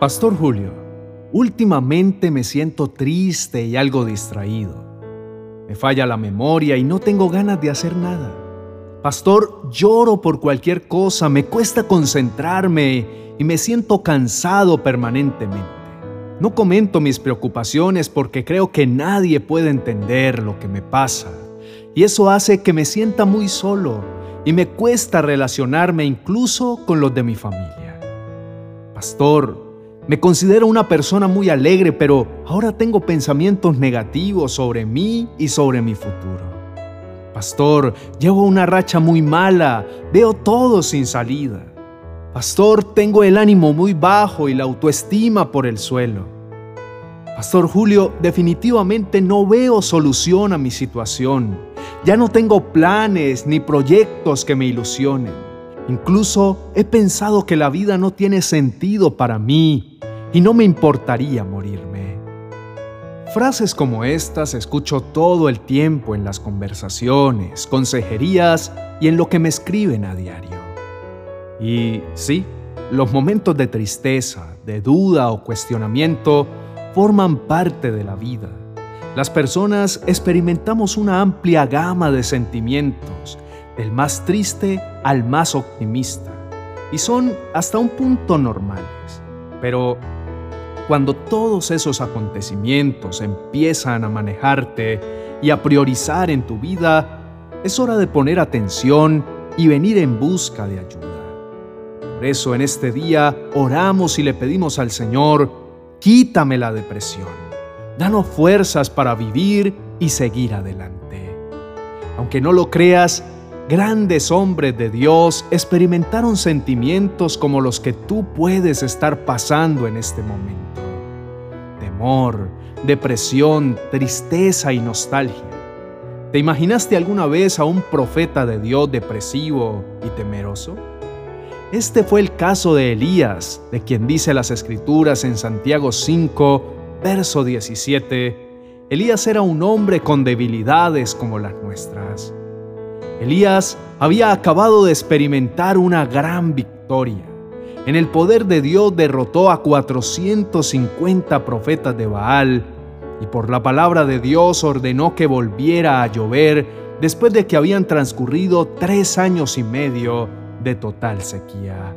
Pastor Julio, últimamente me siento triste y algo distraído. Me falla la memoria y no tengo ganas de hacer nada. Pastor, lloro por cualquier cosa, me cuesta concentrarme y me siento cansado permanentemente. No comento mis preocupaciones porque creo que nadie puede entender lo que me pasa. Y eso hace que me sienta muy solo y me cuesta relacionarme incluso con los de mi familia. Pastor, me considero una persona muy alegre, pero ahora tengo pensamientos negativos sobre mí y sobre mi futuro. Pastor, llevo una racha muy mala, veo todo sin salida. Pastor, tengo el ánimo muy bajo y la autoestima por el suelo. Pastor Julio, definitivamente no veo solución a mi situación. Ya no tengo planes ni proyectos que me ilusionen. Incluso he pensado que la vida no tiene sentido para mí y no me importaría morirme. Frases como estas escucho todo el tiempo en las conversaciones, consejerías y en lo que me escriben a diario. Y sí, los momentos de tristeza, de duda o cuestionamiento forman parte de la vida. Las personas experimentamos una amplia gama de sentimientos, del más triste al más optimista, y son hasta un punto normales. Pero cuando todos esos acontecimientos empiezan a manejarte y a priorizar en tu vida, es hora de poner atención y venir en busca de ayuda. Por eso en este día oramos y le pedimos al Señor, quítame la depresión, danos fuerzas para vivir y seguir adelante. Aunque no lo creas, grandes hombres de Dios experimentaron sentimientos como los que tú puedes estar pasando en este momento. Depresión, tristeza y nostalgia. ¿Te imaginaste alguna vez a un profeta de Dios depresivo y temeroso? Este fue el caso de Elías, de quien dice las escrituras en Santiago 5, verso 17. Elías era un hombre con debilidades como las nuestras. Elías había acabado de experimentar una gran victoria. En el poder de Dios derrotó a 450 profetas de Baal y por la palabra de Dios ordenó que volviera a llover después de que habían transcurrido tres años y medio de total sequía.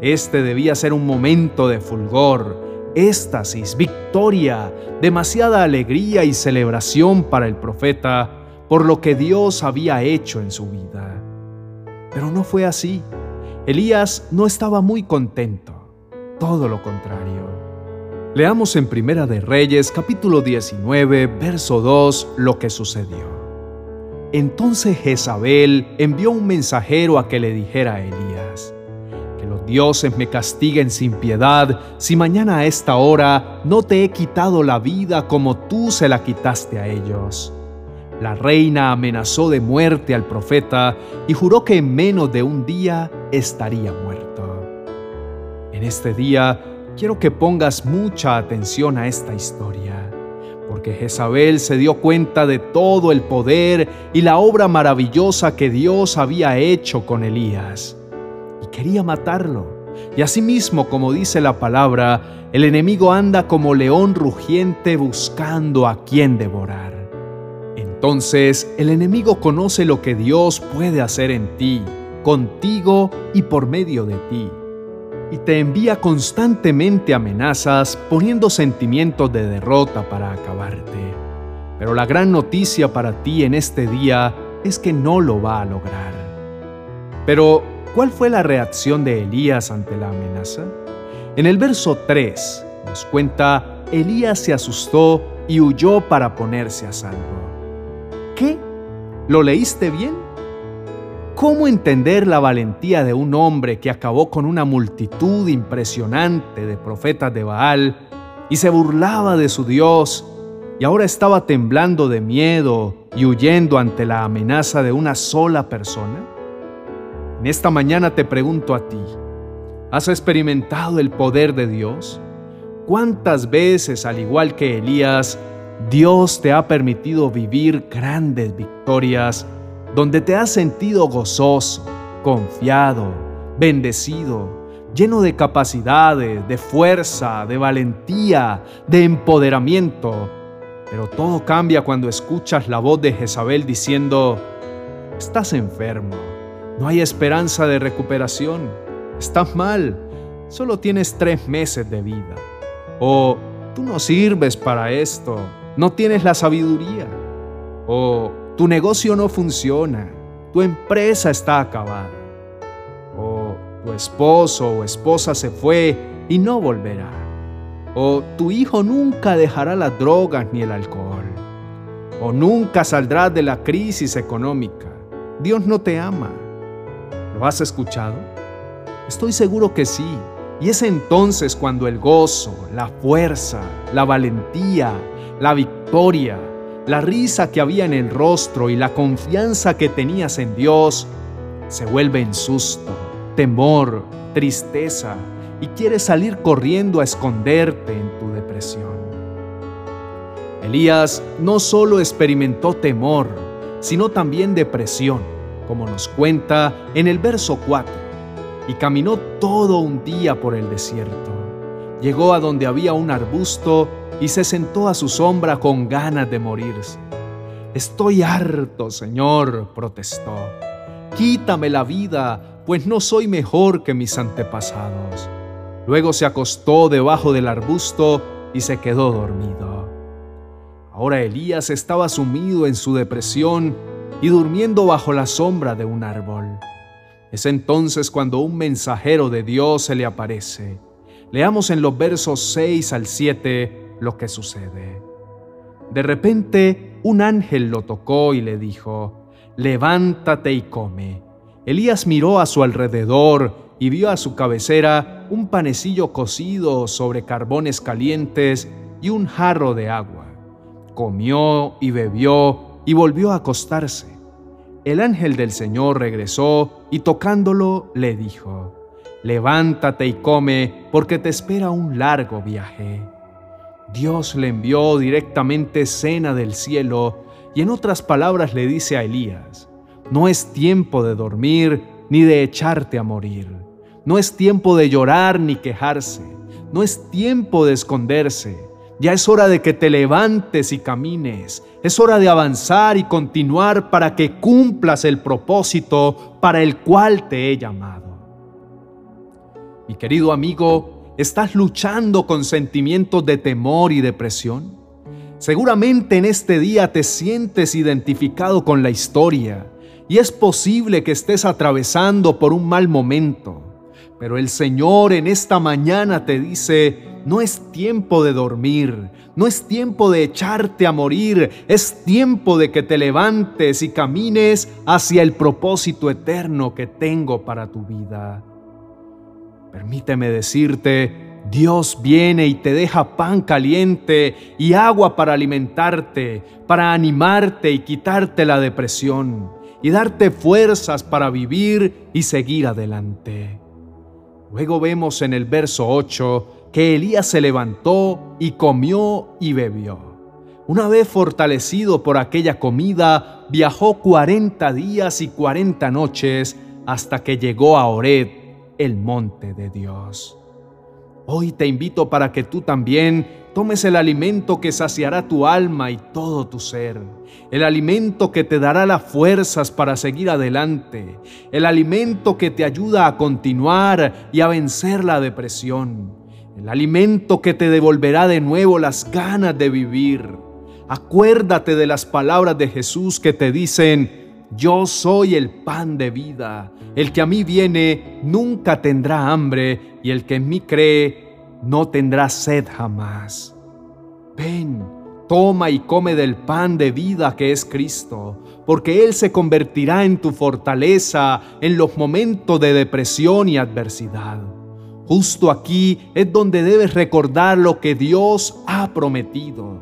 Este debía ser un momento de fulgor, éxtasis, victoria, demasiada alegría y celebración para el profeta por lo que Dios había hecho en su vida. Pero no fue así. Elías no estaba muy contento, todo lo contrario. Leamos en Primera de Reyes capítulo 19, verso 2 lo que sucedió. Entonces Jezabel envió un mensajero a que le dijera a Elías, que los dioses me castiguen sin piedad si mañana a esta hora no te he quitado la vida como tú se la quitaste a ellos. La reina amenazó de muerte al profeta y juró que en menos de un día estaría muerto. En este día quiero que pongas mucha atención a esta historia porque Jezabel se dio cuenta de todo el poder y la obra maravillosa que Dios había hecho con Elías, y quería matarlo. Y asimismo, como dice la palabra, el enemigo anda como león rugiente buscando a quien devorar. Entonces el enemigo conoce lo que Dios puede hacer en ti, contigo y por medio de ti y te envía constantemente amenazas poniendo sentimientos de derrota para acabarte. Pero la gran noticia para ti en este día es que no lo va a lograr. Pero, ¿cuál fue la reacción de Elías ante la amenaza? En el verso 3 nos cuenta, Elías se asustó y huyó para ponerse a salvo. ¿Qué? ¿Lo leíste bien? ¿Cómo entender la valentía de un hombre que acabó con una multitud impresionante de profetas de Baal y se burlaba de su Dios y ahora estaba temblando de miedo y huyendo ante la amenaza de una sola persona? En esta mañana te pregunto a ti, ¿has experimentado el poder de Dios? ¿Cuántas veces, al igual que Elías, Dios te ha permitido vivir grandes victorias donde te has sentido gozoso, confiado, bendecido, lleno de capacidades, de fuerza, de valentía, de empoderamiento. Pero todo cambia cuando escuchas la voz de Jezabel diciendo, estás enfermo, no hay esperanza de recuperación, estás mal, solo tienes tres meses de vida. O tú no sirves para esto, no tienes la sabiduría. O tu negocio no funciona, tu empresa está acabada. O tu esposo o esposa se fue y no volverá. O tu hijo nunca dejará las drogas ni el alcohol. O nunca saldrás de la crisis económica. Dios no te ama. ¿Lo has escuchado? Estoy seguro que sí. Y es entonces cuando el gozo, la fuerza, la valentía, la victoria, la risa que había en el rostro y la confianza que tenías en Dios se vuelven susto, temor, tristeza y quieres salir corriendo a esconderte en tu depresión. Elías no solo experimentó temor, sino también depresión, como nos cuenta en el verso 4, y caminó todo un día por el desierto. Llegó a donde había un arbusto y se sentó a su sombra con ganas de morirse. Estoy harto, Señor, protestó. Quítame la vida, pues no soy mejor que mis antepasados. Luego se acostó debajo del arbusto y se quedó dormido. Ahora Elías estaba sumido en su depresión y durmiendo bajo la sombra de un árbol. Es entonces cuando un mensajero de Dios se le aparece. Leamos en los versos 6 al 7 lo que sucede. De repente un ángel lo tocó y le dijo, levántate y come. Elías miró a su alrededor y vio a su cabecera un panecillo cocido sobre carbones calientes y un jarro de agua. Comió y bebió y volvió a acostarse. El ángel del Señor regresó y tocándolo le dijo, Levántate y come, porque te espera un largo viaje. Dios le envió directamente cena del cielo y en otras palabras le dice a Elías, no es tiempo de dormir ni de echarte a morir, no es tiempo de llorar ni quejarse, no es tiempo de esconderse, ya es hora de que te levantes y camines, es hora de avanzar y continuar para que cumplas el propósito para el cual te he llamado. Mi querido amigo, ¿Estás luchando con sentimientos de temor y depresión? Seguramente en este día te sientes identificado con la historia y es posible que estés atravesando por un mal momento. Pero el Señor en esta mañana te dice, no es tiempo de dormir, no es tiempo de echarte a morir, es tiempo de que te levantes y camines hacia el propósito eterno que tengo para tu vida. Permíteme decirte, Dios viene y te deja pan caliente y agua para alimentarte, para animarte y quitarte la depresión y darte fuerzas para vivir y seguir adelante. Luego vemos en el verso 8 que Elías se levantó y comió y bebió. Una vez fortalecido por aquella comida, viajó cuarenta días y cuarenta noches hasta que llegó a Ored, el monte de Dios. Hoy te invito para que tú también tomes el alimento que saciará tu alma y todo tu ser, el alimento que te dará las fuerzas para seguir adelante, el alimento que te ayuda a continuar y a vencer la depresión, el alimento que te devolverá de nuevo las ganas de vivir. Acuérdate de las palabras de Jesús que te dicen, yo soy el pan de vida. El que a mí viene nunca tendrá hambre y el que en mí cree no tendrá sed jamás. Ven, toma y come del pan de vida que es Cristo, porque Él se convertirá en tu fortaleza en los momentos de depresión y adversidad. Justo aquí es donde debes recordar lo que Dios ha prometido,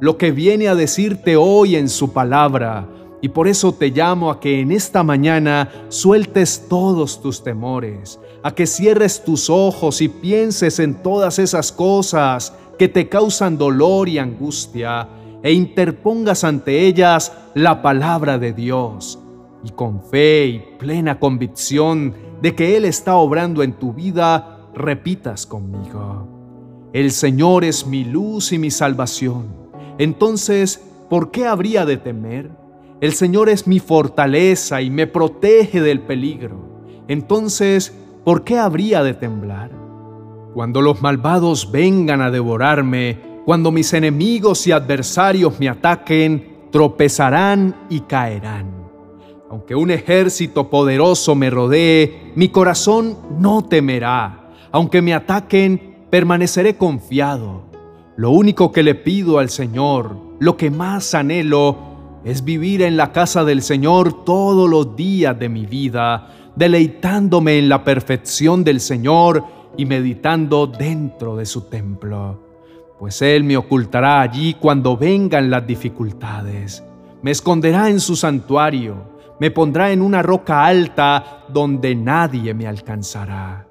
lo que viene a decirte hoy en su palabra y por eso te llamo a que en esta mañana sueltes todos tus temores, a que cierres tus ojos y pienses en todas esas cosas que te causan dolor y angustia e interpongas ante ellas la palabra de Dios. Y con fe y plena convicción de que Él está obrando en tu vida, repitas conmigo. El Señor es mi luz y mi salvación. Entonces, ¿por qué habría de temer? El Señor es mi fortaleza y me protege del peligro. Entonces, ¿por qué habría de temblar? Cuando los malvados vengan a devorarme, cuando mis enemigos y adversarios me ataquen, tropezarán y caerán. Aunque un ejército poderoso me rodee, mi corazón no temerá. Aunque me ataquen, permaneceré confiado. Lo único que le pido al Señor, lo que más anhelo, es vivir en la casa del Señor todos los días de mi vida, deleitándome en la perfección del Señor y meditando dentro de su templo. Pues Él me ocultará allí cuando vengan las dificultades, me esconderá en su santuario, me pondrá en una roca alta donde nadie me alcanzará.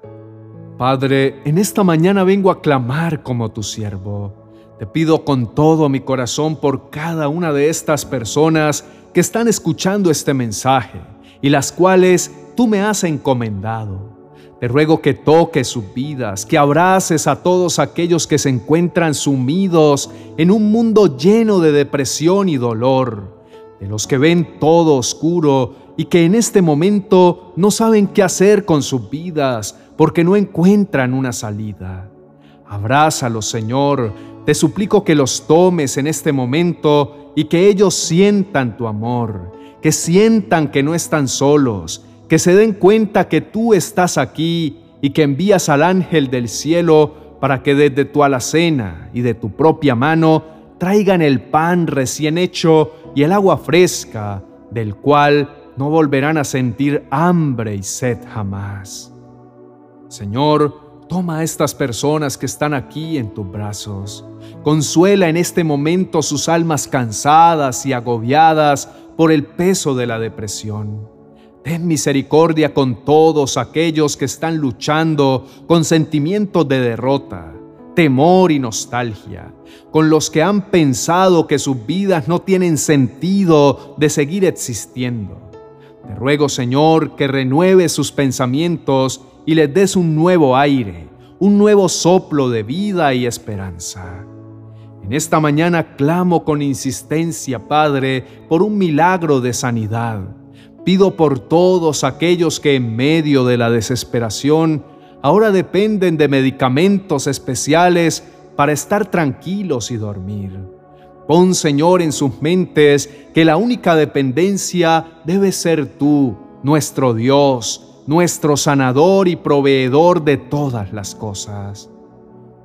Padre, en esta mañana vengo a clamar como tu siervo te pido con todo mi corazón por cada una de estas personas que están escuchando este mensaje y las cuales tú me has encomendado. Te ruego que toques sus vidas, que abraces a todos aquellos que se encuentran sumidos en un mundo lleno de depresión y dolor, de los que ven todo oscuro y que en este momento no saben qué hacer con sus vidas porque no encuentran una salida. Abrázalos, Señor, te suplico que los tomes en este momento y que ellos sientan tu amor, que sientan que no están solos, que se den cuenta que tú estás aquí y que envías al ángel del cielo para que desde tu alacena y de tu propia mano traigan el pan recién hecho y el agua fresca, del cual no volverán a sentir hambre y sed jamás. Señor, Toma a estas personas que están aquí en tus brazos. Consuela en este momento sus almas cansadas y agobiadas por el peso de la depresión. Ten misericordia con todos aquellos que están luchando con sentimientos de derrota, temor y nostalgia, con los que han pensado que sus vidas no tienen sentido de seguir existiendo. Te ruego, Señor, que renueve sus pensamientos y les des un nuevo aire, un nuevo soplo de vida y esperanza. En esta mañana clamo con insistencia, Padre, por un milagro de sanidad. Pido por todos aquellos que en medio de la desesperación ahora dependen de medicamentos especiales para estar tranquilos y dormir. Pon, Señor, en sus mentes que la única dependencia debe ser tú, nuestro Dios, nuestro sanador y proveedor de todas las cosas.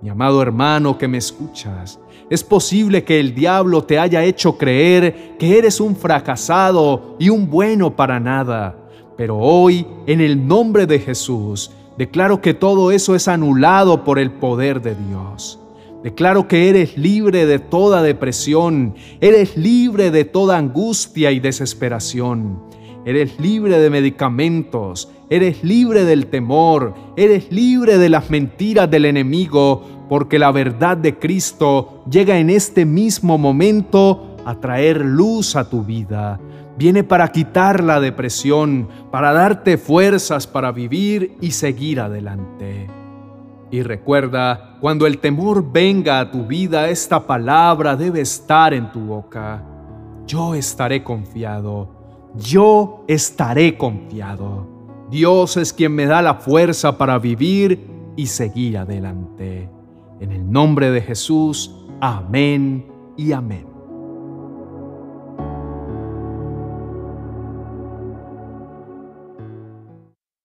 Mi amado hermano que me escuchas, es posible que el diablo te haya hecho creer que eres un fracasado y un bueno para nada, pero hoy, en el nombre de Jesús, declaro que todo eso es anulado por el poder de Dios. Declaro que eres libre de toda depresión, eres libre de toda angustia y desesperación. Eres libre de medicamentos, eres libre del temor, eres libre de las mentiras del enemigo, porque la verdad de Cristo llega en este mismo momento a traer luz a tu vida. Viene para quitar la depresión, para darte fuerzas para vivir y seguir adelante. Y recuerda, cuando el temor venga a tu vida, esta palabra debe estar en tu boca. Yo estaré confiado yo estaré confiado. Dios es quien me da la fuerza para vivir y seguir adelante. En el nombre de Jesús, amén y amén.